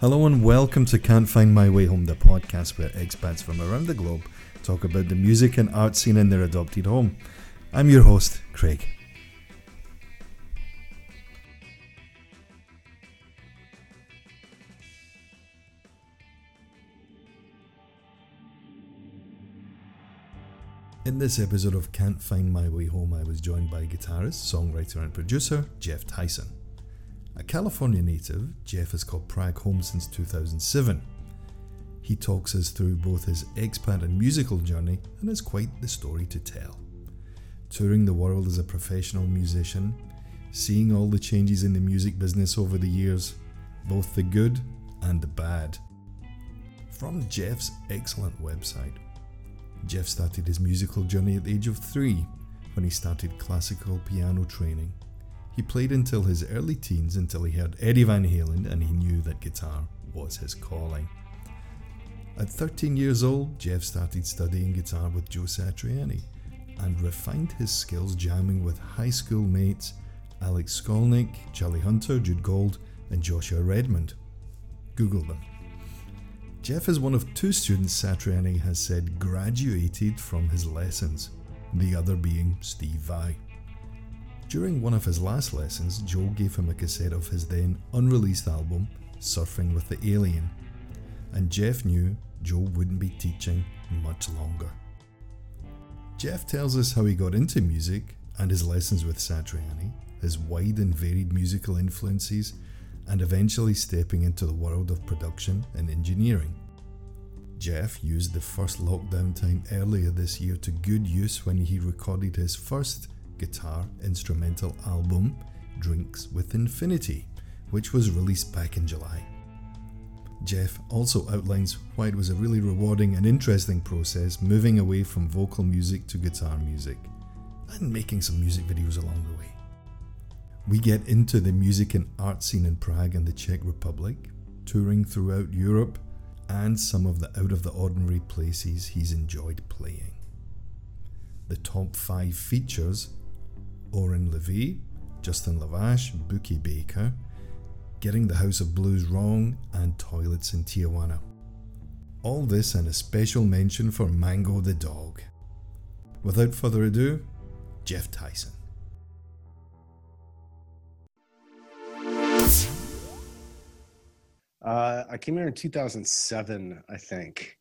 Hello and welcome to Can't Find My Way Home, the podcast where expats from around the globe talk about the music and art scene in their adopted home. I'm your host, Craig. In this episode of Can't Find My Way Home, I was joined by guitarist, songwriter, and producer Jeff Tyson. A California native, Jeff has called Prague home since 2007. He talks us through both his expat and musical journey and has quite the story to tell. Touring the world as a professional musician, seeing all the changes in the music business over the years, both the good and the bad. From Jeff's excellent website, Jeff started his musical journey at the age of three when he started classical piano training he played until his early teens until he heard Eddie Van Halen and he knew that guitar was his calling. At 13 years old, Jeff started studying guitar with Joe Satriani and refined his skills jamming with high school mates Alex Skolnick, Charlie Hunter, Jude Gold, and Joshua Redman. Google them. Jeff is one of two students Satriani has said graduated from his lessons, the other being Steve Vai. During one of his last lessons, Joe gave him a cassette of his then unreleased album, Surfing with the Alien, and Jeff knew Joe wouldn't be teaching much longer. Jeff tells us how he got into music and his lessons with Satriani, his wide and varied musical influences, and eventually stepping into the world of production and engineering. Jeff used the first lockdown time earlier this year to good use when he recorded his first guitar instrumental album, Drinks with Infinity, which was released back in July. Jeff also outlines why it was a really rewarding and interesting process moving away from vocal music to guitar music, and making some music videos along the way. We get into the music and art scene in Prague and the Czech Republic, touring throughout Europe, and some of the out of the ordinary places he's enjoyed playing. The top five features Oren Levy, Justin Lavache, Buki Baker, Getting the House of Blues Wrong, and Toilets in Tijuana. All this and a special mention for Mango the dog. Without further ado, Jeff Tyson. Uh, I came here in 2007, I think,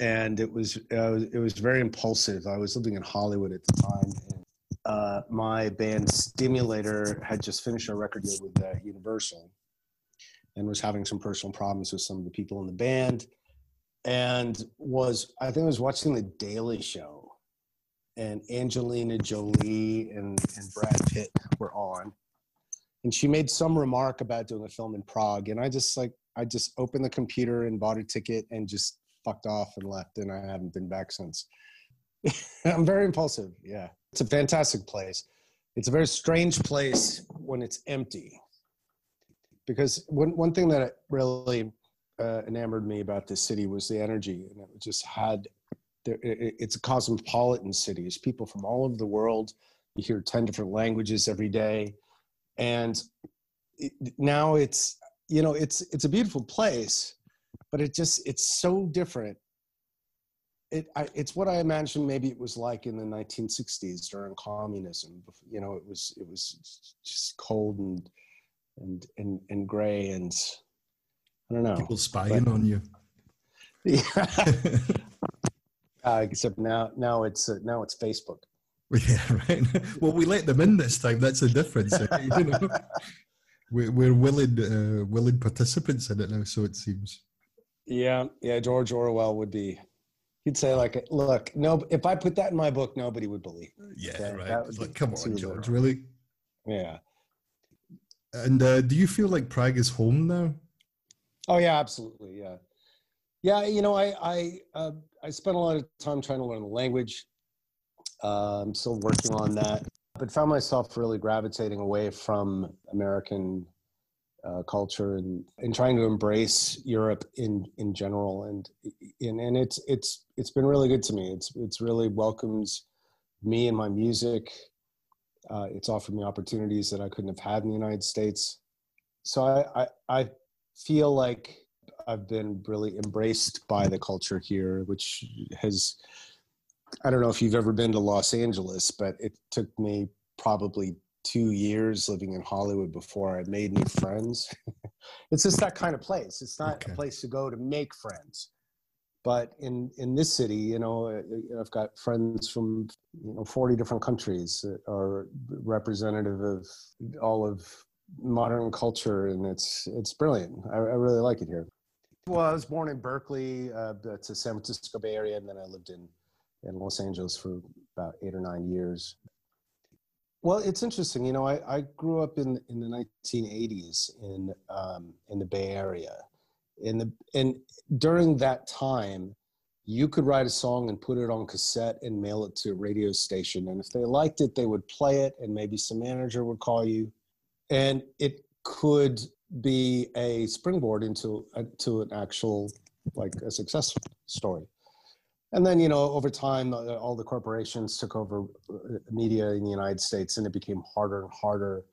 and it was uh, it was very impulsive. I was living in Hollywood at the time, uh, my band Stimulator had just finished a record deal with uh, Universal and was having some personal problems with some of the people in the band. And was, I think I was watching The Daily Show and Angelina Jolie and, and Brad Pitt were on. And she made some remark about doing a film in Prague. And I just like, I just opened the computer and bought a ticket and just fucked off and left. And I haven't been back since. I'm very impulsive. Yeah. It's a fantastic place. It's a very strange place when it's empty. Because one, one thing that really uh, enamored me about this city was the energy, and it just had. It's a cosmopolitan city. It's people from all over the world. You hear ten different languages every day, and now it's you know it's it's a beautiful place, but it just it's so different it, I, it's what I imagine maybe it was like in the 1960s during communism. You know, it was it was just cold and and and and gray and I don't know. People spying but, on you. Yeah. uh, except now now it's uh, now it's Facebook. Yeah, right. Well, we let them in this time. That's the difference. you know, we're, we're willing uh, willing participants in it now, so it seems. Yeah, yeah. George Orwell would be He'd say like, "Look, no, if I put that in my book, nobody would believe." Yeah, that, right. That like, come on, George, really? Yeah. And uh, do you feel like Prague is home now? Oh yeah, absolutely. Yeah, yeah. You know, I I uh, I spent a lot of time trying to learn the language. Uh, I'm still working on that, but found myself really gravitating away from American uh, culture and, and trying to embrace Europe in, in general. And, and, and it's, it's, it's been really good to me. It's, it's really welcomes me and my music. Uh, it's offered me opportunities that I couldn't have had in the United States. So I, I, I feel like I've been really embraced by the culture here, which has, I don't know if you've ever been to Los Angeles, but it took me probably two years living in Hollywood before I made new friends. it's just that kind of place. It's not okay. a place to go to make friends. But in, in this city, you know, uh, I've got friends from you know 40 different countries that are representative of all of modern culture, and it's it's brilliant. I, I really like it here. Well, I was born in Berkeley. Uh, it's a San Francisco Bay Area, and then I lived in in Los Angeles for about eight or nine years. Well, it's interesting. You know, I, I grew up in in the 1980s in um, in the Bay Area, in the and during that time, you could write a song and put it on cassette and mail it to a radio station, and if they liked it, they would play it, and maybe some manager would call you, and it could be a springboard into a, to an actual like a success story and then you know over time uh, all the corporations took over uh, media in the united states and it became harder and harder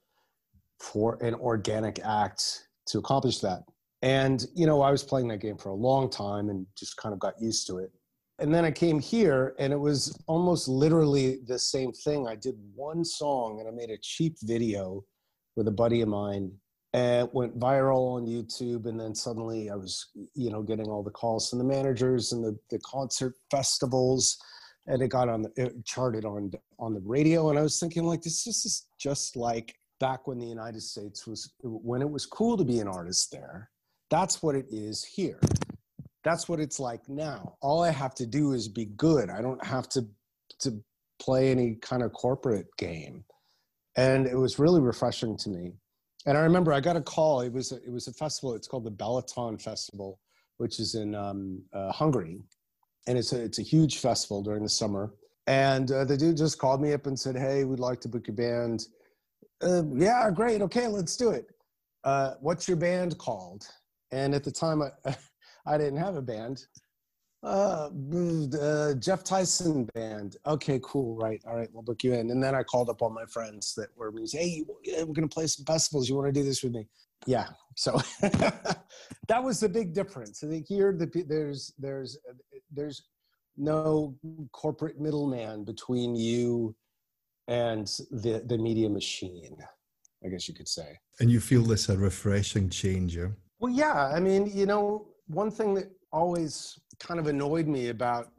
for an organic act to accomplish that. And you know i was playing that game for a long time and just kind of got used to it. And then i came here and it was almost literally the same thing. I did one song and i made a cheap video with a buddy of mine and it went viral on YouTube. And then suddenly I was, you know, getting all the calls from the managers and the, the concert festivals. And it got on the, it charted on, on the radio. And I was thinking like, this is just like back when the United States was, when it was cool to be an artist there. That's what it is here. That's what it's like now. All I have to do is be good. I don't have to, to play any kind of corporate game. And it was really refreshing to me and I remember I got a call. It was a, it was a festival. It's called the Balaton Festival, which is in um, uh, Hungary, and it's a it's a huge festival during the summer. And uh, the dude just called me up and said, "Hey, we'd like to book your band." Uh, yeah, great. Okay, let's do it. Uh, what's your band called? And at the time, I I didn't have a band, uh, uh, Jeff Tyson band. Okay, cool. Right. All right. We'll book you in. And then I called up all my friends that were music. Hey, we're going to play some festivals. You want to do this with me? Yeah. So that was the big difference. I think here the, there's, there's, there's no corporate middleman between you and the, the media machine, I guess you could say. And you feel this a refreshing change, yeah? Well, yeah. I mean, you know, one thing that always kind of annoyed me about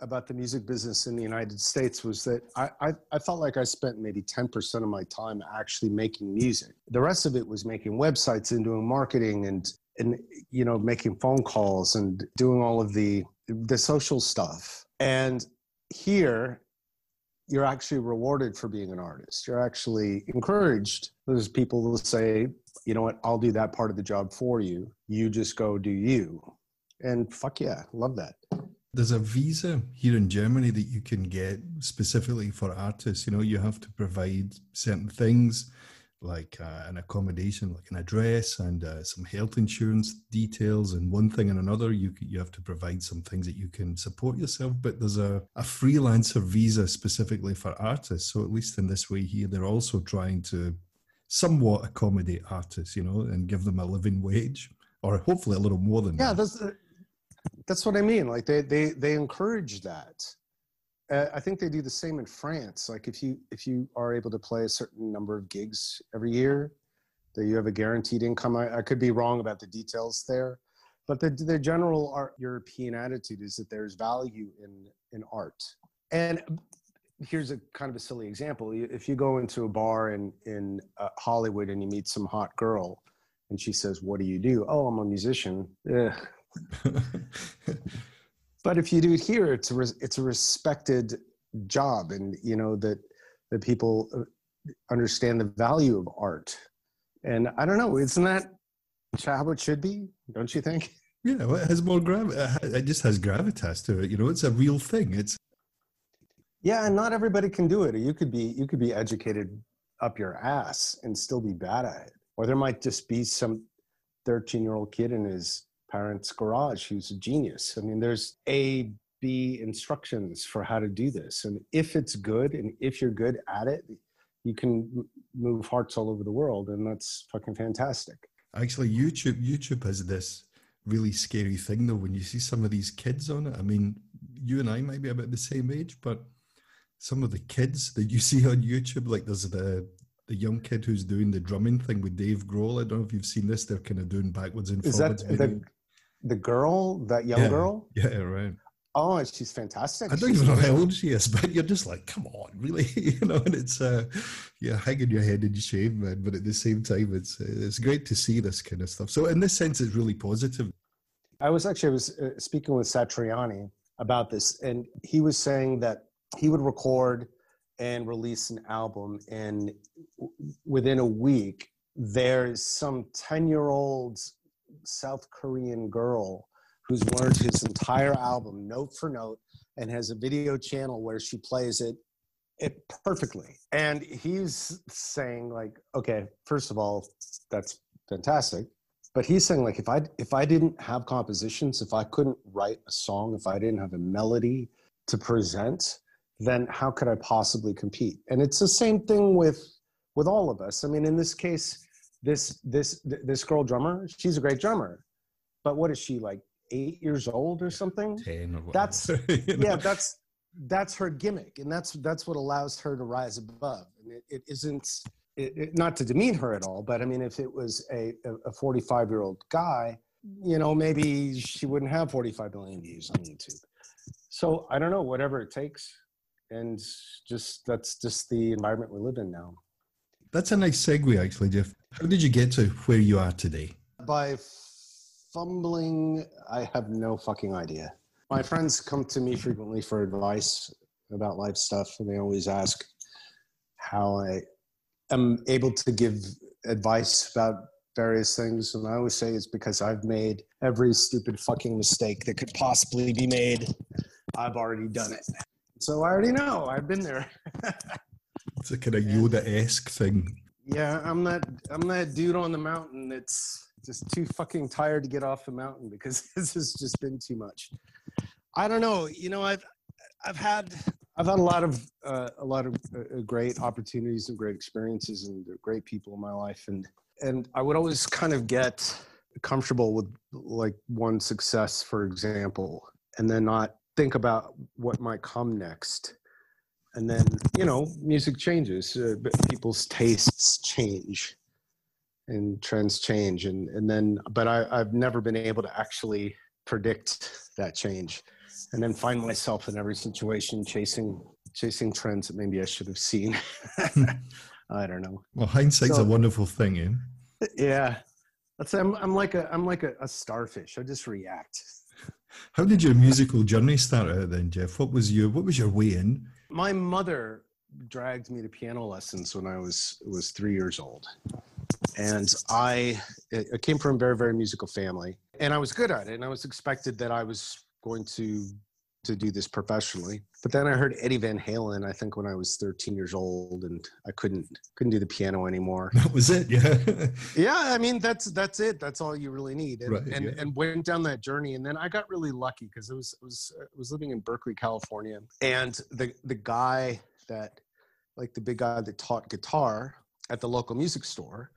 about the music business in the United States was that I, I, I, felt like I spent maybe 10% of my time actually making music. The rest of it was making websites and doing marketing and, and you know, making phone calls and doing all of the, the social stuff. And here, you're actually rewarded for being an artist. You're actually encouraged. There's people who say, you know what, I'll do that part of the job for you. You just go do you and fuck yeah, love that. There's a visa here in Germany that you can get specifically for artists. You know, you have to provide certain things like uh, an accommodation, like an address and uh, some health insurance details, and one thing and another. You you have to provide some things that you can support yourself. But there's a, a freelancer visa specifically for artists. So at least in this way here, they're also trying to somewhat accommodate artists, you know, and give them a living wage, or hopefully a little more than yeah, that. Uh, that's what I mean. Like they they they encourage that. Uh, I think they do the same in France. Like if you if you are able to play a certain number of gigs every year, that you have a guaranteed income. I, I could be wrong about the details there, but the the general art European attitude is that there's value in in art. And here's a kind of a silly example. If you go into a bar in in uh, Hollywood and you meet some hot girl, and she says, "What do you do?" "Oh, I'm a musician." Ugh but if you do it here, it's a it's a respected job, and you know that that people uh, understand the value of art. And I don't know, isn't that how it should be? Don't you think? Yeah, well, it has more grav. It just has gravitas to it. You know, it's a real thing. It's yeah, and not everybody can do it. You could be you could be educated up your ass and still be bad at it, or there might just be some thirteen year old kid in his parents' garage who's a genius. I mean, there's A, B instructions for how to do this. And if it's good and if you're good at it, you can move hearts all over the world. And that's fucking fantastic. Actually, YouTube YouTube has this really scary thing though when you see some of these kids on it. I mean, you and I might be about the same age, but some of the kids that you see on YouTube, like there's the the young kid who's doing the drumming thing with Dave Grohl. I don't know if you've seen this. They're kind of doing backwards and Is forwards. that the, the girl, that young yeah. girl? Yeah, right. Oh, she's fantastic. I don't she's even know how old she is, but you're just like, come on, really, you know. And it's uh, yeah, hanging your head in shame, man. But at the same time, it's it's great to see this kind of stuff. So in this sense, it's really positive. I was actually I was uh, speaking with Satriani about this, and he was saying that he would record and release an album, and within a week, there's some ten-year-old South Korean girl who's learned his entire album note for note and has a video channel where she plays it it perfectly. And he's saying like, okay, first of all, that's fantastic. But he's saying like if I if I didn't have compositions, if I couldn't write a song, if I didn't have a melody to present, then how could I possibly compete? And it's the same thing with with all of us. I mean, in this case, this this this girl drummer, she's a great drummer. But what is she like eight years old or something? Ten or whatever. That's you know? yeah, that's that's her gimmick, and that's that's what allows her to rise above. And it, it isn't it, it, not to demean her at all, but I mean, if it was a a 45 year old guy, you know, maybe she wouldn't have 45 million views on YouTube. So I don't know, whatever it takes, and just that's just the environment we live in now. That's a nice segue, actually, Jeff. How did you get to where you are today? By fumbling, I have no fucking idea. My friends come to me frequently for advice about life stuff, and they always ask how I am able to give advice about various things. And I always say it's because I've made every stupid fucking mistake that could possibly be made. I've already done it. So I already know. I've been there. It's a kind of Yoda esque thing. Yeah, I'm that I'm that dude on the mountain that's just too fucking tired to get off the mountain because this has just been too much. I don't know. You know, I've I've had I've had a lot of uh, a lot of uh, great opportunities and great experiences and great people in my life, and and I would always kind of get comfortable with like one success, for example, and then not think about what might come next and then you know music changes uh, people's tastes change and trends change and and then but I, i've never been able to actually predict that change and then find myself in every situation chasing chasing trends that maybe i should have seen i don't know Well, hindsight's So- a wonderful thing, eh? yeah that's i'm, I'm like a i'm like a, a starfish i just react How did your musical journey start out then, Jeff? What was your what was your way in? My mother dragged me to piano lessons when I was was three years old, and I, I came from a very very musical family, and I was good at it, and I was expected that I was going to to do this professionally. But then I heard Eddie Van Halen, I think when I was 13 years old, and I couldn't couldn't do the piano anymore. That was it, yeah. Yeah, I mean that's that's it. That's all you really need. And Right, and, yeah. and went down that journey, and then I got really lucky because it was it was I was living in Berkeley, California, and the the guy that like the big guy that taught guitar at the local music store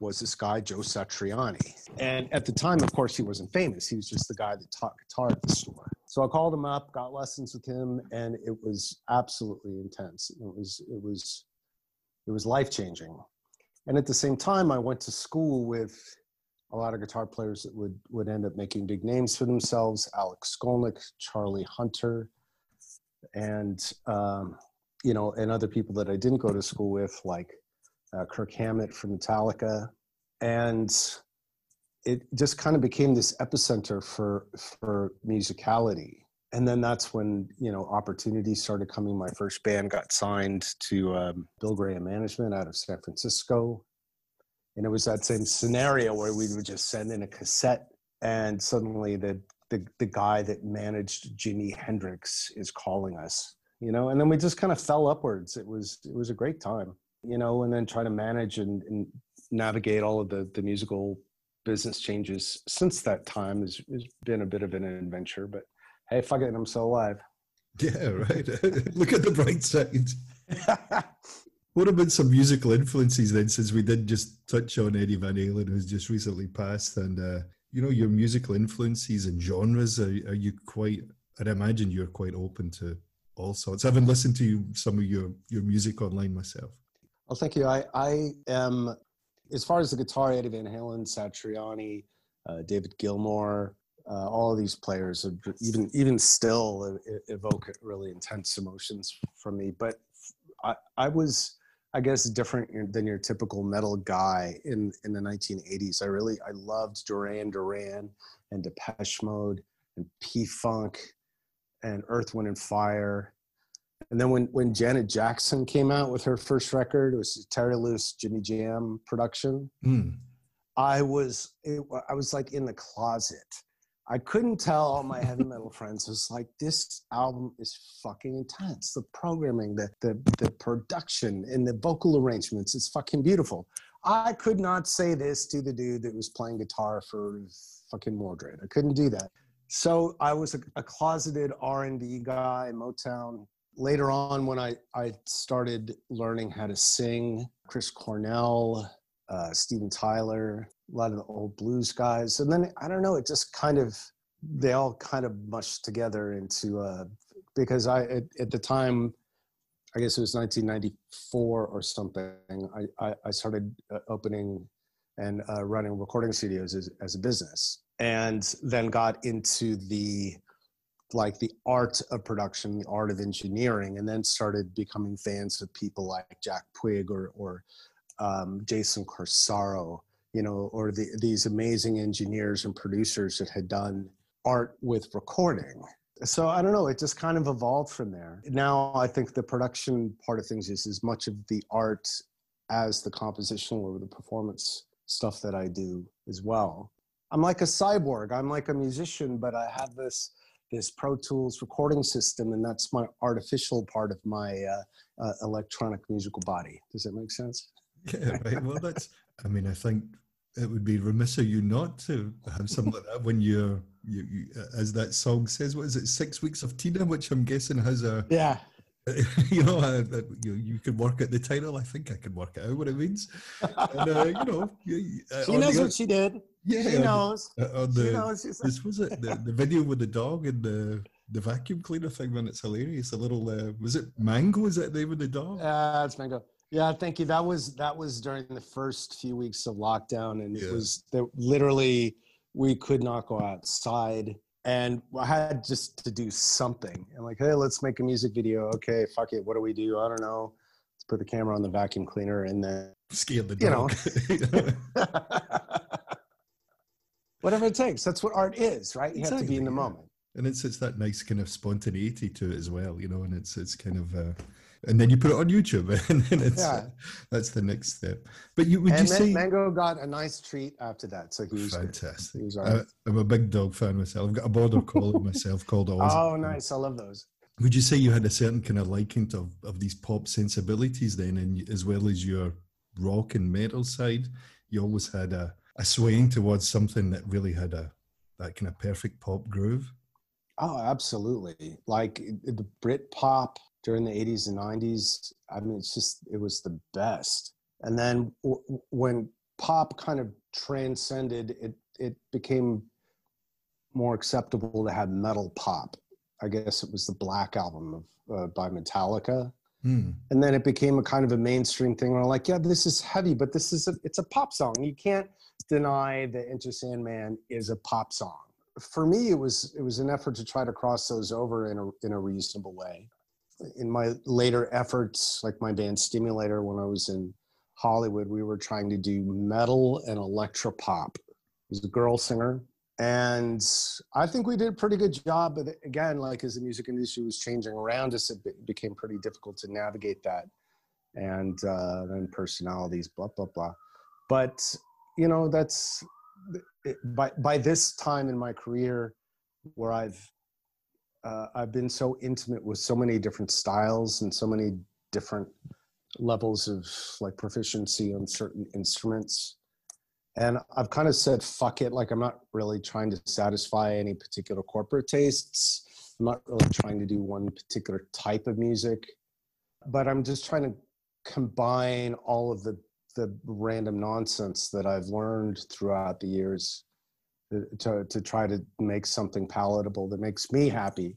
was this guy Joe Satriani. And at the time, of course, he wasn't famous. He was just the guy that taught guitar at the store. So I called him up, got lessons with him, and it was absolutely intense. It was it was it was life changing. And at the same time, I went to school with a lot of guitar players that would would end up making big names for themselves: Alex Skolnick, Charlie Hunter, and um, you know, and other people that I didn't go to school with, like uh, Kirk Hammett from Metallica, and it just kind of became this epicenter for for musicality. And then that's when you know opportunities started coming. My first band got signed to um, Bill Graham Management out of San Francisco, and it was that same scenario where we would just send in a cassette, and suddenly the the, the guy that managed Jimi Hendrix is calling us, you know, and then we just kind of fell upwards. It was it was a great time, you know, and then try to manage and, and navigate all of the the musical business changes since that time has, has been a bit of an adventure, but hey, fuck it, I'm still alive. Yeah, right. Look at the bright side. what about some musical influences then, since we did just touch on Eddie Van Halen, who's just recently passed, and uh, you know your musical influences and genres? Are, are you quite? I'd imagine you're quite open to all sorts. I haven't listened to you, some of your your music online myself. Well, thank you. I I am as far as the guitar, Eddie Van Halen, Satriani, uh, David Gilmour, uh, all of these players, even even still, evoke really intense emotions from me. But I, I was, I guess, different than your typical metal guy in in the 1980s. I really I loved Duran Duran and Depeche Mode and P Funk and Earth, Wind and Fire. And then when when Janet Jackson came out with her first record, it was Terry Lewis Jimmy Jam production. Mm. I was it, I was like in the closet I couldn't tell all my heavy metal friends. It was like this album is fucking intense. The programming, the the the production, and the vocal arrangements is fucking beautiful. I could not say this to the dude that was playing guitar for fucking Mordred. I couldn't do that. So I was a, a closeted R and B guy, Motown. Later on, when I I started learning how to sing, Chris Cornell, uh, Steven Tyler, a lot of the old blues guys. And then I don't know, it just kind of, they all kind of mushed together into, uh, because I, at, at the time, I guess it was 1994 or something, I, I, I started uh, opening and uh, running recording studios as, as a business. And then got into the, like the art of production, the art of engineering, and then started becoming fans of people like Jack Puig or, or um, Jason Corsaro, you know, or the, these amazing engineers and producers that had done art with recording. So I don't know, it just kind of evolved from there. Now I think the production part of things is as much of the art as the compositional or the performance stuff that I do as well. I'm like a cyborg. I'm like a musician, but I have this this Pro Tools recording system, and that's my artificial part of my uh, uh, electronic musical body. Does that make sense? Yeah, right. Well, that's. I mean, I think it would be remiss of you not to have something like that when you're, you, you, as that song says. What is it? Six weeks of Tina, which I'm guessing has a. Yeah. You know, uh, you, you can work out the title. I think I can work out what it means. And, uh, you know, uh, she knows the, what she did. Yeah, she knows. Uh, on the, she knows. This was it. The, the video with the dog and the the vacuum cleaner thing. Man, it's hilarious. A little. Uh, was it Mango? Is that the name of the dog? Uh, it's Mango. Yeah, thank you. That was that was during the first few weeks of lockdown, and yeah. it was literally we could not go outside, and I had just to do something. And like, hey, let's make a music video. Okay, fuck it. What do we do? I don't know. Let's put the camera on the vacuum cleaner, and then scale the dog. You know, whatever it takes. That's what art is, right? You exactly, have to be in the moment. And it's it's that nice kind of spontaneity to it as well, you know. And it's it's kind of. Uh, and then you put it on YouTube, and then it's yeah. Uh, that's the next step. But you would and you say Mango got a nice treat after that, so he was fantastic. He was I, am a big dog fan myself. I've got a border collie myself called Oz. Oh, nice! I love those. Would you say you had a certain kind of liking to, of, of these pop sensibilities then, and as well as your rock and metal side, you always had a, a swaying towards something that really had a that kind of perfect pop groove? Oh, absolutely. Like the Brit pop during the 80s and 90s. I mean, it's just, it was the best. And then w- when pop kind of transcended, it, it became more acceptable to have metal pop. I guess it was the Black album of, uh, by Metallica. Hmm. And then it became a kind of a mainstream thing where like, yeah, this is heavy, but this is a, it's a pop song. You can't deny that Enter Sandman is a pop song. For me, it was it was an effort to try to cross those over in a in a reasonable way in my later efforts, like my band Stimulator, when I was in Hollywood, we were trying to do metal and electro pop. I was a girl singer. And I think we did a pretty good job. But again, like as the music industry was changing around us, it became pretty difficult to navigate that. And uh, then personalities, blah, blah, blah. But, you know, that's by, by this time in my career where I've uh, I've been so intimate with so many different styles and so many different levels of like proficiency on certain instruments. And I've kind of said, fuck it. Like, I'm not really trying to satisfy any particular corporate tastes. I'm not really trying to do one particular type of music, but I'm just trying to combine all of the the random nonsense that I've learned throughout the years to, to try to make something palatable that makes me happy.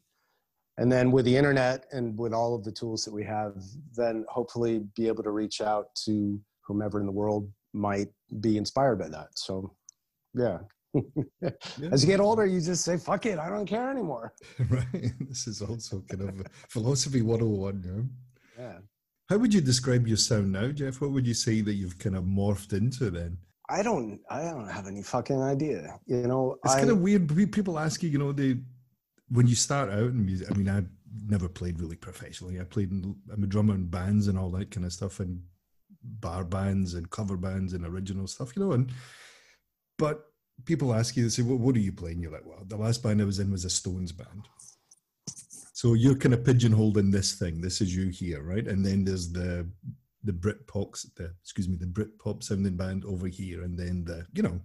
And then with the internet and with all of the tools that we have, then hopefully be able to reach out to whomever in the world might be inspired by that. So, yeah. yeah. As you get older, you just say, fuck it, I don't care anymore. right. This is also kind of philosophy 101, you know? Yeah. How would you describe your sound now, Jeff? What would you say that you've kind of morphed into then? I don't. I don't have any fucking idea. You know, it's I, kind of weird. People ask you, you know, they when you start out in music. I mean, I never played really professionally. I played. In, I'm a drummer in bands and all that kind of stuff, and bar bands and cover bands and original stuff. You know, and but people ask you, they say, "Well, what are you playing?" You're like, "Well, the last band I was in was a Stones band." So you're kind of pigeonholed in this thing. This is you here, right? And then there's the the Britpops, the excuse me, the Britpop sounding band over here, and then the you know,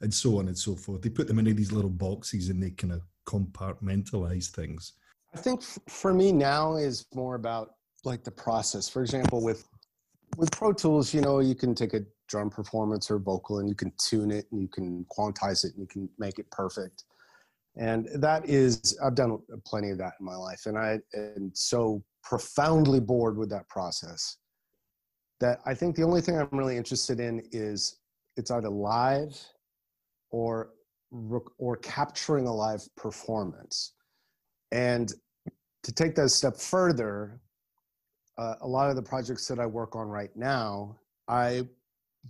and so on and so forth. They put them into these little boxes and they kind of compartmentalize things. I think for me now is more about like the process. For example, with with Pro Tools, you know, you can take a drum performance or vocal and you can tune it and you can quantize it and you can make it perfect and that is i've done plenty of that in my life and i am so profoundly bored with that process that i think the only thing i'm really interested in is it's either live or or capturing a live performance. And to take that a step further uh, a lot of the projects that i work on right now i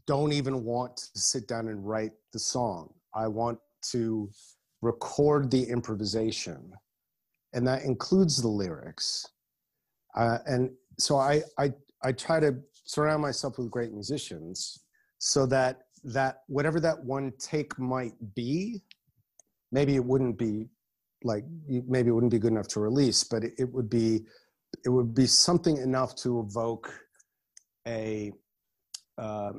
don't even want to sit down and write the song. I want to record the improvisation, and that includes the lyrics. Uh, and so I, I, I try to surround myself with great musicians so that that whatever that one take might be, maybe it wouldn't be like maybe it wouldn't be good enough to release, but it, it would be it would be something enough to evoke a uh,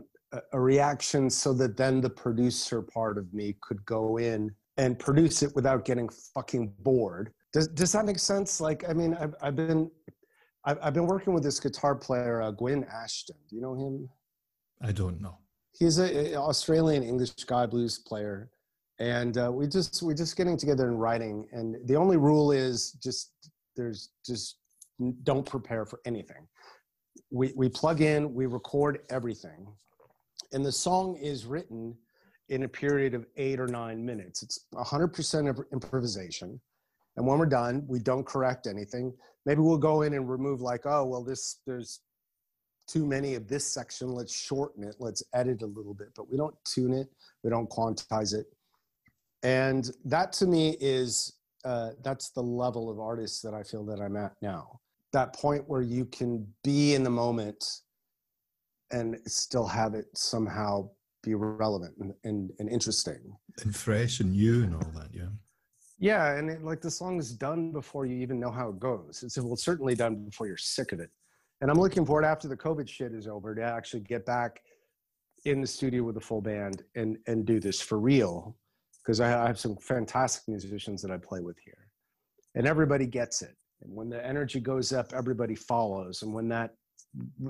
a reaction so that then the producer part of me could go in and produce it without getting fucking bored. Does, does that make sense? Like, I mean, I've, I've been, I've, I've been working with this guitar player, uh, Gwyn Ashton. Do you know him? I don't know. He's an Australian English guy blues player. And uh, we just, we're just getting together and writing. And the only rule is just, there's just, don't prepare for anything. We, we plug in, we record everything. And the song is written in a period of eight or nine minutes. It's 100% of improvisation. And when we're done, we don't correct anything. Maybe we'll go in and remove, like, oh, well, this, there's too many of this section. Let's shorten it. Let's edit a little bit. But we don't tune it, we don't quantize it. And that to me is, uh, that's the level of artist that I feel that I'm at now. That point where you can be in the moment and still have it somehow be relevant and, and, and interesting and fresh and new and all that yeah yeah and it, like the song is done before you even know how it goes. It's well certainly done before you're sick of it. And i'm looking forward after the covid shit is over to actually get back in the studio with a full band and and do this for real because I, I have some fantastic musicians that i play with here. And everybody gets it. And when the energy goes up everybody follows. And when that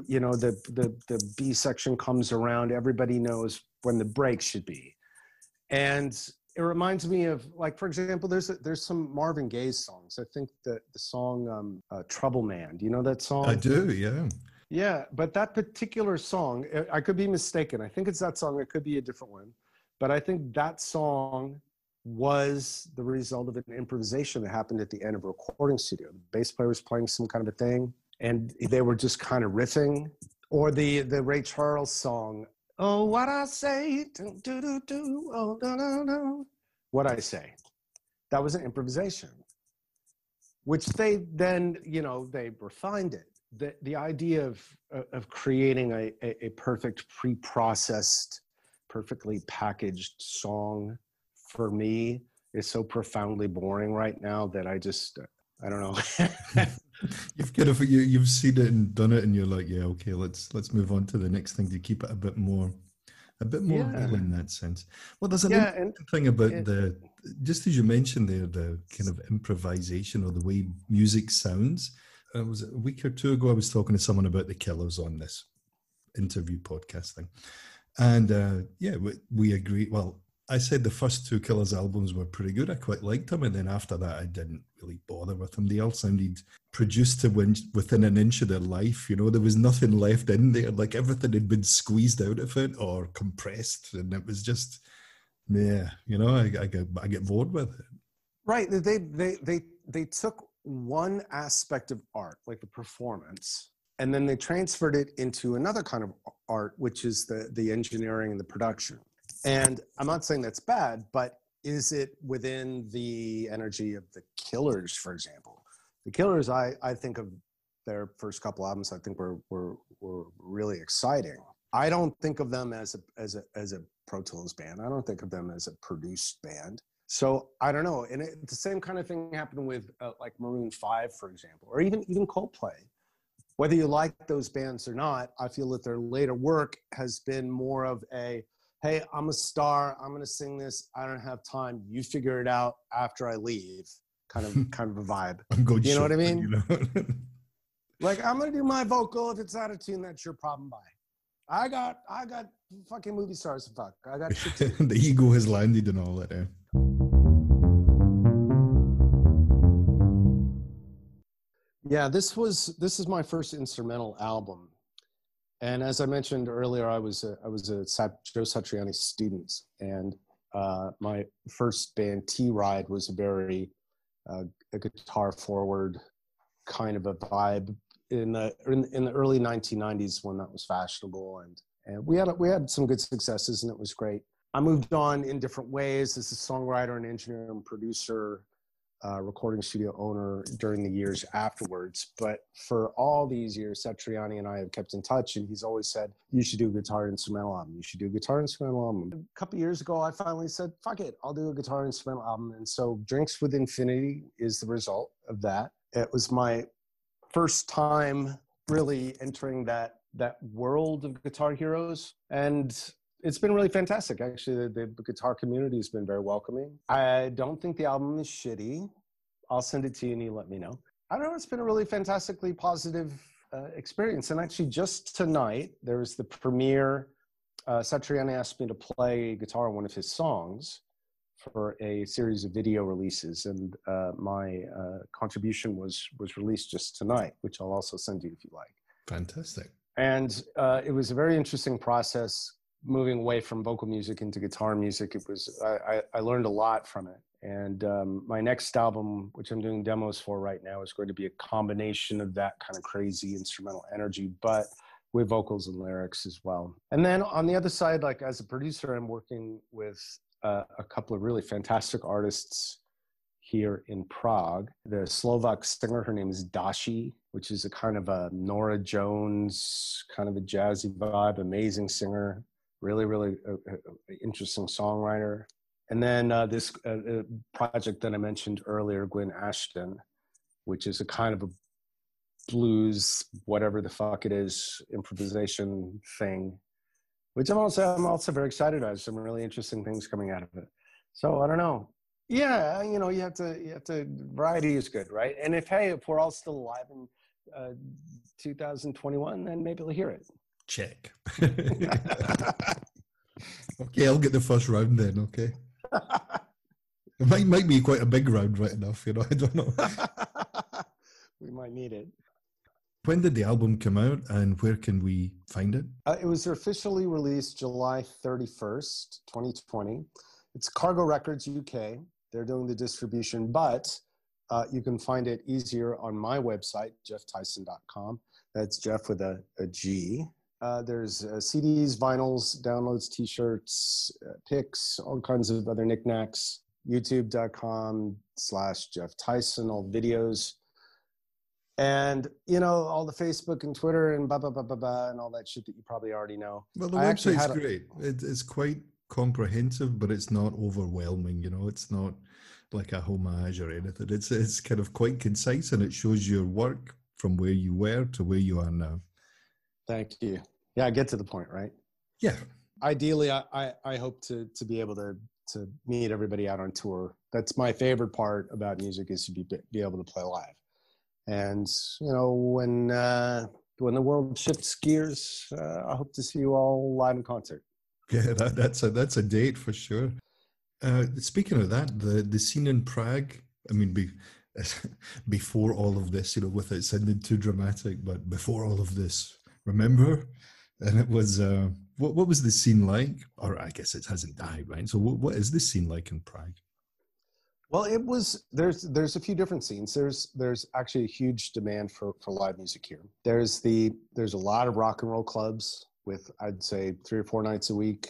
you know the the the B section comes around, everybody knows when the break should be, and it reminds me of like for example, there's a, there's some Marvin Gaye songs. I think that the song um, uh, "Trouble Man." Do you know that song? I do. Yeah. Yeah, but that particular song, I could be mistaken. I think it's that song. It could be a different one, but I think that song was the result of an improvisation that happened at the end of a recording studio. The bass player was playing some kind of a thing and they were just kind of riffing. Or the the Ray Charles song, "Oh, what I say, do do do oh do do," what I say. That was an improvisation, which they then you know they refined it. The the idea of uh, of creating a a, a perfect pre-processed, perfectly packaged song for me is so profoundly boring right now that I just uh, I don't know. you've kind of you, you've seen it and done it, and you're like, yeah, okay, let's let's move on to the next thing to keep it a bit more a bit more Yeah. in that sense. Well, there's an Yeah, interesting thing about it- the just as you mentioned there, the kind of improvisation or the way music sounds. Uh, was it a week or two ago? I was talking to someone about the Killers on this interview podcast thing, and uh, yeah, we, we agree. Well, I said the first two Killers albums were pretty good. I quite liked them, and then after that, I didn't really bother with them. They all sounded produced to win, within an inch of their life. You know, there was nothing left in there. Like everything had been squeezed out of it or compressed, and it was just, yeah, you know, I, I get I get bored with it. right, they they they they took one aspect of art, like the performance, and then they transferred it into another kind of art, which is the the engineering and the production. And I'm not saying that's bad, but is it within the energy of the Killers, for example? The Killers, I I think of their first couple albums. I think were were were really exciting. I don't think of them as a as a as a Pro Tools band. I don't think of them as a produced band. So I don't know. And it, the same kind of thing happened with uh, like Maroon Five, for example, or even even Coldplay. Whether you like those bands or not, I feel that their later work has been more of a, hey, I'm a star. I'm going to sing this. I don't have time. You figure it out after I leave. Kind of kind of a vibe. I'm going. You know what I mean? You know? Like I'm going to do my vocal. If it's out of tune, that's your problem. Bye. I got I got fucking movie stars to fuck. I got shit the ego has landed and all that. Eh? Yeah, this was this is my first instrumental album, and as I mentioned earlier, I was a, I was a Joe Satriani student, and uh, my first band T Ride was a very uh, a guitar forward kind of a vibe in the in, in the early 1990s when that was fashionable, and and we had we had some good successes, and it was great. I moved on in different ways as a songwriter and engineer and producer uh, recording studio owner during the years afterwards. But for all these years, Satriani and I have kept in touch, and he's always said, "You should do a guitar instrumental album. You should do a guitar instrumental album." A couple years ago, I finally said, "Fuck it, I'll do a guitar instrumental album." And so, Drinks with Infinity is the result of that. It was my first time really entering that that world of guitar heroes and it's been really fantastic actually. The, the guitar community has been very welcoming. I don't think the album is shitty. I'll send it to you and you let me know. I don't know it's been a really fantastically positive uh, experience. And actually just tonight there was the premiere uh, satriani asked me to play guitar on one of his songs for a series of video releases. And uh, my uh, contribution was was released just tonight which i'll also send you if you like. Fantastic. and uh, it was a very interesting process moving away from vocal music into guitar music it was i, I, learned a lot from it. And um, my next album which i'm doing demos for right now is going to be a combination of that kind of crazy instrumental energy but with vocals and lyrics as well. And then on the other side like as a producer i'm working with uh, a couple of really fantastic artists here in Prague. The Slovak singer, her name is Dashi, which is a kind of a Norah Jones, kind of a jazzy vibe, amazing singer, really, really uh, uh, interesting songwriter. And then uh, this uh, uh, project that I mentioned earlier, Gwyn Ashton, which is a kind of a blues, whatever the fuck it is, improvisation thing, which I'm also I'm also very excited about. Some really interesting things coming out of it. So I don't know. Yeah, you know, you have to you have to variety is good, right? And if hey, if we're all still alive in uh, 2021, then maybe we'll hear it. Check. okay, I'll get the first round then. Okay, it might might be quite a big round, right enough. You know, I don't know. we might need it. When did the album come out, and where can we find it? Uh, it was officially released July 31st, 2020. It's Cargo Records UK. They're doing the distribution, but uh, you can find it easier on my website, jefftyson.com. That's Jeff with a, a G. Uh, there's uh, CDs, vinyls, downloads, t shirts, uh, pics, all kinds of other knickknacks. YouTube.com slash Jeff Tyson, all videos. And, you know, all the Facebook and Twitter and blah, blah, blah, blah, blah, and all that shit that you probably already know. Well, the I website's a- great. It, it's quite comprehensive, but it's not overwhelming. You know, it's not like a homage or anything. It's it's kind of quite concise, and it shows your work from where you were to where you are now. Thank you. Yeah, get to the point, right? Yeah, ideally, I, I, I hope to to be able to to meet everybody out on tour. That's my favorite part about music is to be be able to play live. And you know when uh, when the world shifts gears, uh, I hope to see you all live in concert. Yeah, that, that's a that's a date for sure. Uh, speaking of that, the the scene in Prague. I mean, be, before all of this, you know, without sounding too dramatic, but before all of this, remember? And it was uh, what what was the scene like? Or I guess it hasn't died, right? So what, what is the scene like in Prague? Well, it was there's there's a few different scenes. There's there's actually a huge demand for for live music here. There's the there's a lot of rock and roll clubs with I'd say three or four nights a week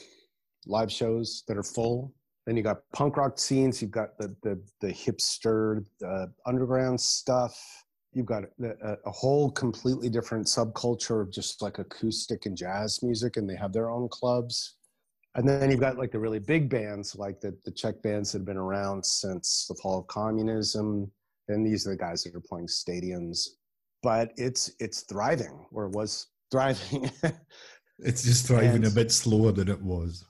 live shows that are full. Then you got punk rock scenes. You've got the the the hipster uh, underground stuff. You've got a, a whole completely different subculture of just like acoustic and jazz music, and they have their own clubs. And then you've got like the really big bands like the, the czech bands that have been around since the fall of communism and these are the guys that are playing stadiums. But it's it's thriving or was thriving. It's just thriving and, a bit slower than it was.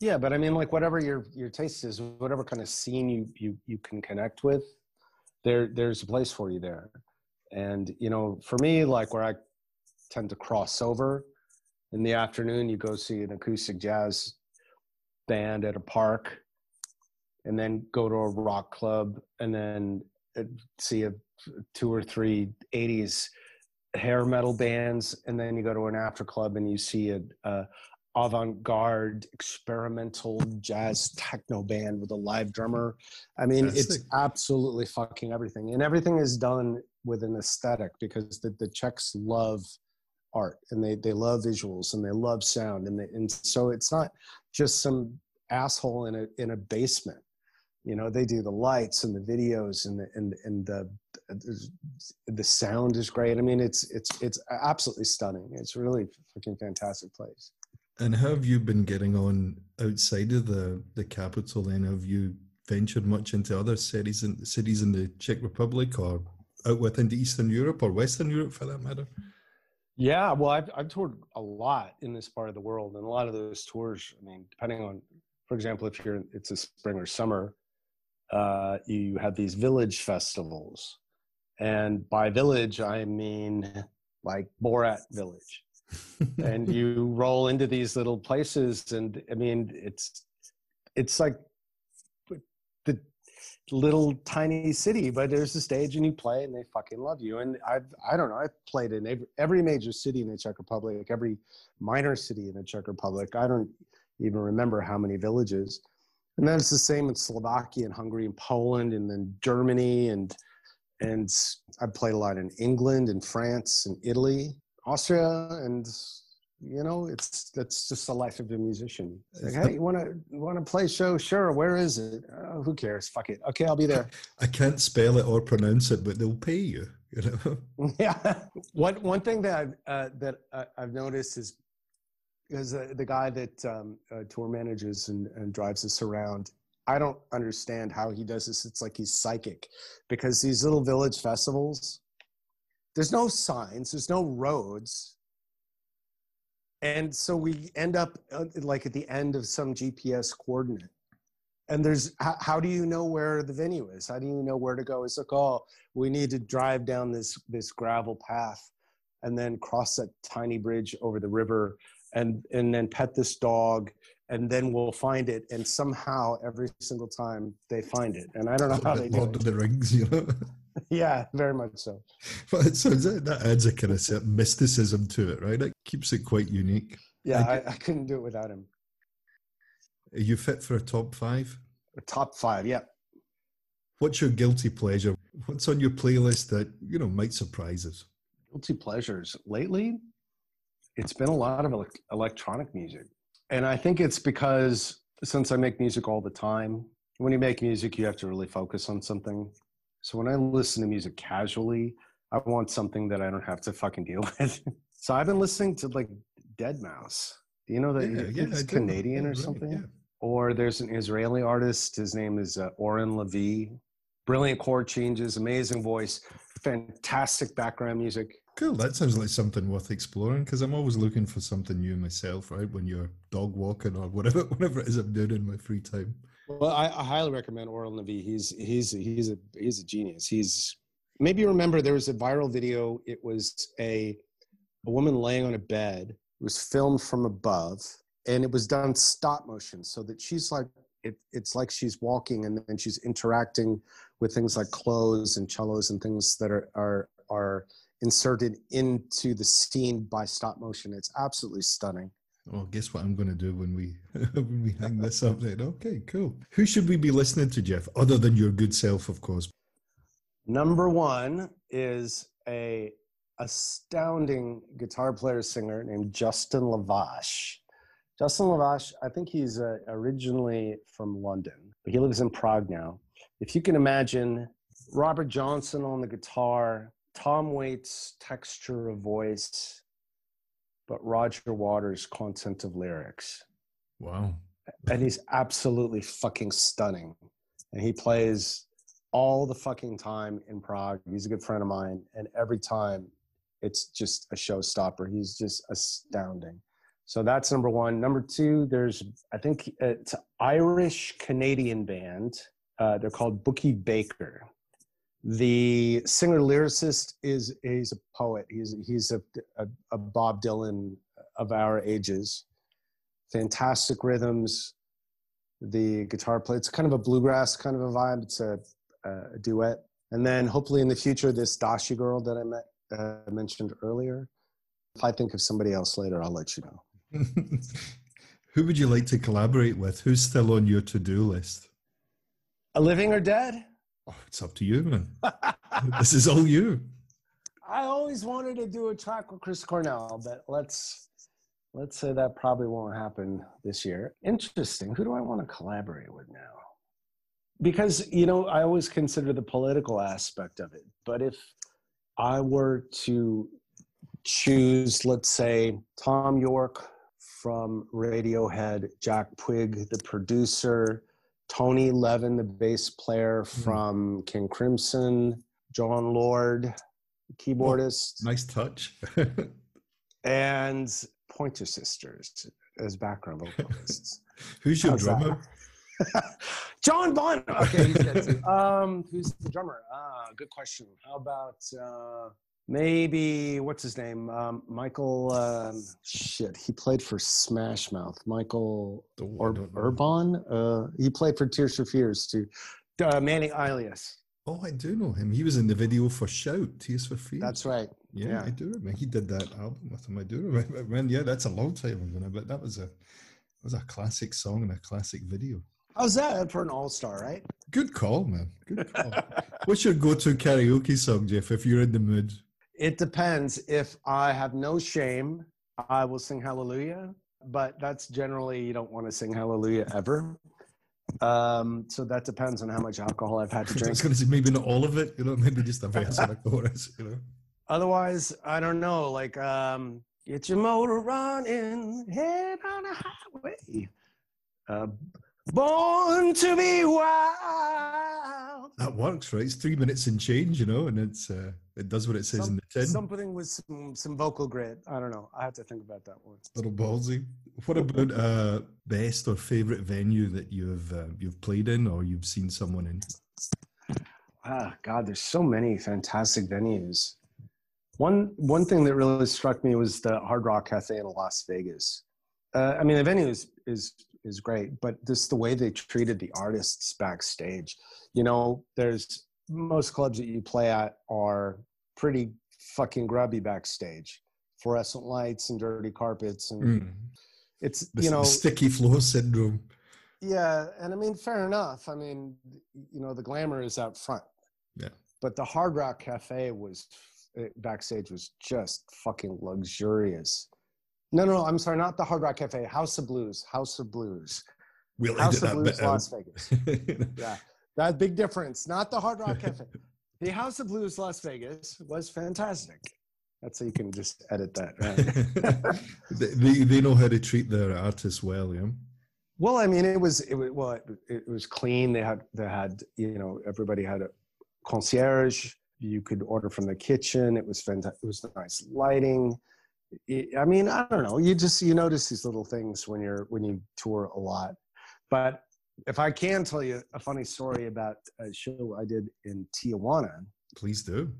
Yeah but i mean like whatever your your taste is whatever kind of scene you you you can connect with there there's a place for you there. And you know for me like where i tend to cross over in the afternoon you go see an acoustic jazz band at a park and then go to a rock club and then uh, see a two or three 80s hair metal bands. And then you go to an after club and you see a, a avant-garde experimental jazz techno band with a live drummer. I mean That's it's absolutely fucking everything and everything is done with an aesthetic because the, the czechs love art and they they love visuals and they love sound and they, and so it's not just some asshole in a in a basement. You know they do the lights and the videos and the and and the the sound is great. I mean it's it's it's absolutely stunning. It's really freaking fantastic place and how have you been getting on outside of the the capital? And have you ventured much into other cities and cities in the czech republic or out within eastern europe or western europe for that matter? Yeah, well, I've I've toured a lot in this part of the world, and a lot of those tours. I mean, depending on, for example, if you're it's a spring or summer, uh, you have these village festivals, and by village I mean like Borat Village, and you roll into these little places, and I mean it's it's like the little tiny city, but there's a stage and you play and they fucking love you. And I've, I don't know, I've played in every, every major city in the Czech Republic, every minor city in the Czech Republic. I don't even remember how many villages. And then it's the same in Slovakia and Hungary and Poland and then Germany. And, and I've played a lot in England and France and Italy, Austria and you know it's that's just the life of a musician. Like, hey you want to want to play show? Sure where is it? Oh, who cares? Fuck it. Okay i'll be there. I can't spell it or pronounce it but they'll pay you you know? Yeah. One one thing that I've, uh, that i've noticed is because uh, the guy that um, uh, tour manages and, and drives us around i don't understand how he does this. It's like he's psychic because these little village festivals there's no signs there's no roads. And so we end up uh, like at the end of some gps coordinate. And there's how, how, do you know where the venue is? How do you know where to go? It's like oh we need to drive down this this gravel path and then cross that tiny bridge over the river and and then pet this dog and then we'll find it. And somehow every single time they find it. And i don't know how they do Lord it. of the rings you know yeah, very much so. But so that, that adds a kind of certain mysticism to it, right? It keeps it quite unique. Yeah, I, I, couldn't do it without him. Are you fit for a top five? A top five, yeah. What's your guilty pleasure? What's on your playlist that you know might surprise us? Guilty pleasures lately. It's been a lot of electronic music, and I think it's because since I make music all the time, when you make music, you have to really focus on something. So when I listen to music casually, I want something that I don't have to fucking deal with. so I've been listening to like deadmau5. Do you know that yeah, yeah, it's Canadian or something? Yeah. Or there's an Israeli artist. His name is uh, Oren Lavie. Brilliant chord changes, amazing voice, fantastic background music. Cool. That sounds like something worth exploring because I'm always looking for something new myself, right? When you're dog walking or whatever, whatever it is I'm doing in my free time. Well, I, I highly recommend Oren Lavie. He's he's he's a he's a genius. He's maybe remember there was a viral video. It was a a woman laying on a bed. It was filmed from above, and it was done stop motion, so that she's like it, it's like she's walking, and then she's interacting with things like clothes and cellos and things that are are are inserted into the scene by stop motion. It's absolutely stunning. Oh, guess what I'm going to do when we when we hang this up then? Okay, cool. Who should we be listening to, Jeff? Other than your good self, of course. Number one is a astounding guitar player singer named Justin Lavash. Justin Lavash, I think he's uh, originally from London, but he lives in Prague now. If you can imagine Robert Johnson on the guitar, Tom Waits' texture of voice, but Roger Waters' content of lyrics. Wow. And he's absolutely fucking stunning. And he plays all the fucking time in Prague. He's a good friend of mine. And every time it's just a showstopper. He's just astounding. So that's number one. Number two, there's, I think it's Irish Canadian band. Uh, they're called Bookie Baker the singer lyricist is he's a poet. He's he's a, a, a, bob dylan of our ages. Fantastic rhythms. The guitar play it's kind of a bluegrass kind of a vibe. It's a, a duet. And then hopefully in the future this dashi girl that i met uh, mentioned earlier if i think of somebody else later i'll let you know. Who would you like to collaborate with? Who's still on your to-do list? A living or dead Oh, it's up to you, man. this is all you. I always wanted to do a track with Chris Cornell, but let's let's say that probably won't happen this year. Interesting. Who do I want to collaborate with now? Because you know, I always consider the political aspect of it. But if I were to choose, let's say, Thom Yorke from Radiohead, Jack Puig, the producer, Tony Levin, the bass player hmm. from King Crimson, Jon Lord, keyboardist. Oh, nice touch. and Pointer Sisters as background vocalists. Who's your How's drummer? John Bon. Okay, he's dead. Um, who's the drummer? Ah, good question. How about uh, maybe what's his name? Um, michael um, shit he played for smash mouth. Michael Urbano? Uh, he played for tears for fears too. Uh, Manny Elias. Oh i do know him. He was in the video for shout tears for fears. That's right. Yeah, yeah. i do remember. He did that album with him i do remember. Man yeah that's a long time ago but that was a that was a classic song and a classic video. How's that for an all star, right? Good call, man. Good call. What's your go to karaoke song, Jeff, if you're in the mood? It depends. If I have no shame, I will sing hallelujah. But that's generally, you don't want to sing hallelujah ever. Um, so that depends on how much alcohol I've had to drink. I was going to say maybe not all of it, you know, maybe just a verse and a chorus, you know. Otherwise, I don't know. Like, um, get your motor running, head on a highway. Uh, born to be wild. That works, right? It's three minutes and change, you know, and it's uh, it does what it says some, in the tin. Something with some some vocal grit. I don't know. I have to think about that one. A Little ballsy. What about uh, best or favorite venue that you've uh, you've played in or you've seen someone in? Ah, God, there's so many fantastic venues. One one thing that really struck me was the Hard Rock Cafe in Las Vegas. Uh, I mean, the venue is is is great, but just the way they treated the artists backstage. You know, there's most clubs that you play at are pretty fucking grubby backstage, fluorescent lights and dirty carpets, and mm. it's the, you know sticky floor syndrome. Yeah, and I mean, fair enough. I mean, you know, the glamour is out front. Yeah. But the Hard Rock Cafe was backstage was just fucking luxurious. No, no, no. I'm sorry, not the Hard Rock Cafe. House of Blues. House of Blues. We'll House of Blues, uh, Las Vegas. yeah, that big difference. Not the Hard Rock Cafe. the House of Blues, Las Vegas, was fantastic. That's how you can just edit that. Right? they, they know how to treat their artists well, yeah. Well, I mean, it was it was well, it, it was clean. They had they had you know everybody had a concierge. you could order from the kitchen. It was fantastic. It was nice lighting. I mean, I don't know. You just you notice these little things when you're when you tour a lot. But if I can tell you a funny story about a show I did in Tijuana, please do.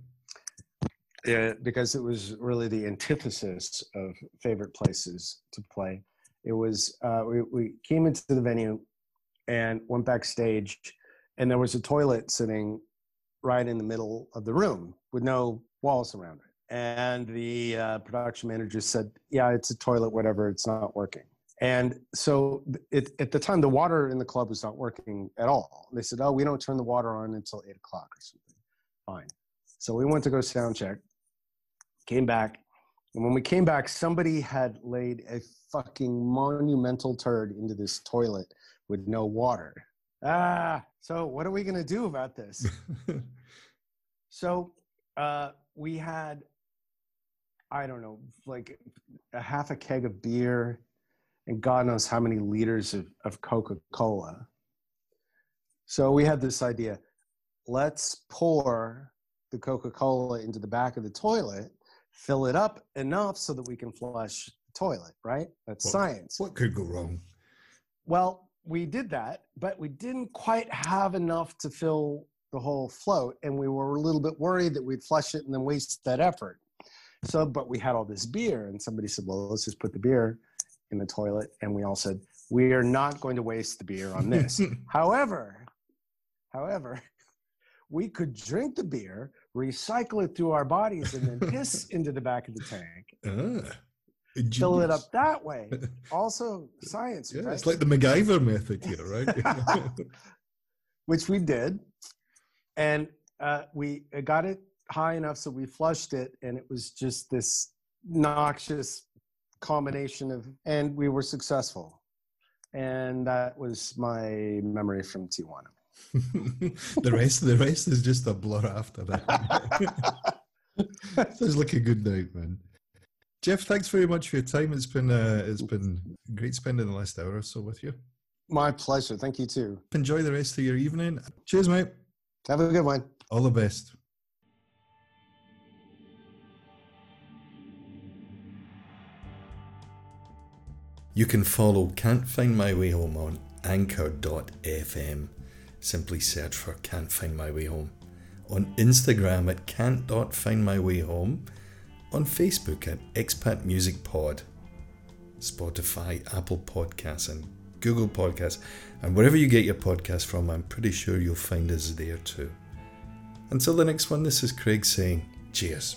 Yeah, because it was really the antithesis of favorite places to play. It was uh, we, we came into the venue and went backstage, and there was a toilet sitting right in the middle of the room with no walls around it. And the uh, production manager said, "Yeah, it's a toilet, whatever. It's not working." And so it, at the time, the water in the club was not working at all. They said, "Oh, we don't turn the water on until eight o'clock or something." Fine. So we went to go sound check. Came back, and when we came back, somebody had laid a fucking monumental turd into this toilet with no water. Ah, so what are we gonna do about this? so uh, we had, I don't know, like a half a keg of beer and God knows how many liters of, of Coca Cola. So we had this idea let's pour the Coca Cola into the back of the toilet, fill it up enough so that we can flush the toilet, right? That's What- science. What could go wrong? Well, we did that, but we didn't quite have enough to fill the whole float, and we were a little bit worried that we'd flush it and then waste that effort. So, but we had all this beer, and somebody said, "Well, let's just put the beer in the toilet," and we all said, "We are not going to waste the beer on this." however, however, we could drink the beer, recycle it through our bodies, and then piss into the back of the tank, ah, fill it up that way. Also, science, Yeah, right? it's like the MacGyver method here, right? which we did, and uh, we got it high enough so we flushed it, and it was just this noxious combination of, and we were successful, and that was my memory from Tijuana. the rest, the rest is just a blur after that. Sounds like a good night, man. Jeff, thanks very much for your time. It's been uh, it's been great spending the last hour or so with you. My pleasure. Thank you too. Enjoy the rest of your evening. Cheers, mate. Have a good one. All the best. You can follow Can't Find My Way Home on anchor.fm. Simply search for Can't Find My Way Home. On Instagram at can't.findmywayhome. On Facebook at Expat Music Pod. Spotify, Apple Podcasts, and Google Podcasts. And wherever you get your podcast from, I'm pretty sure you'll find us there too. Until the next one, this is Craig saying cheers.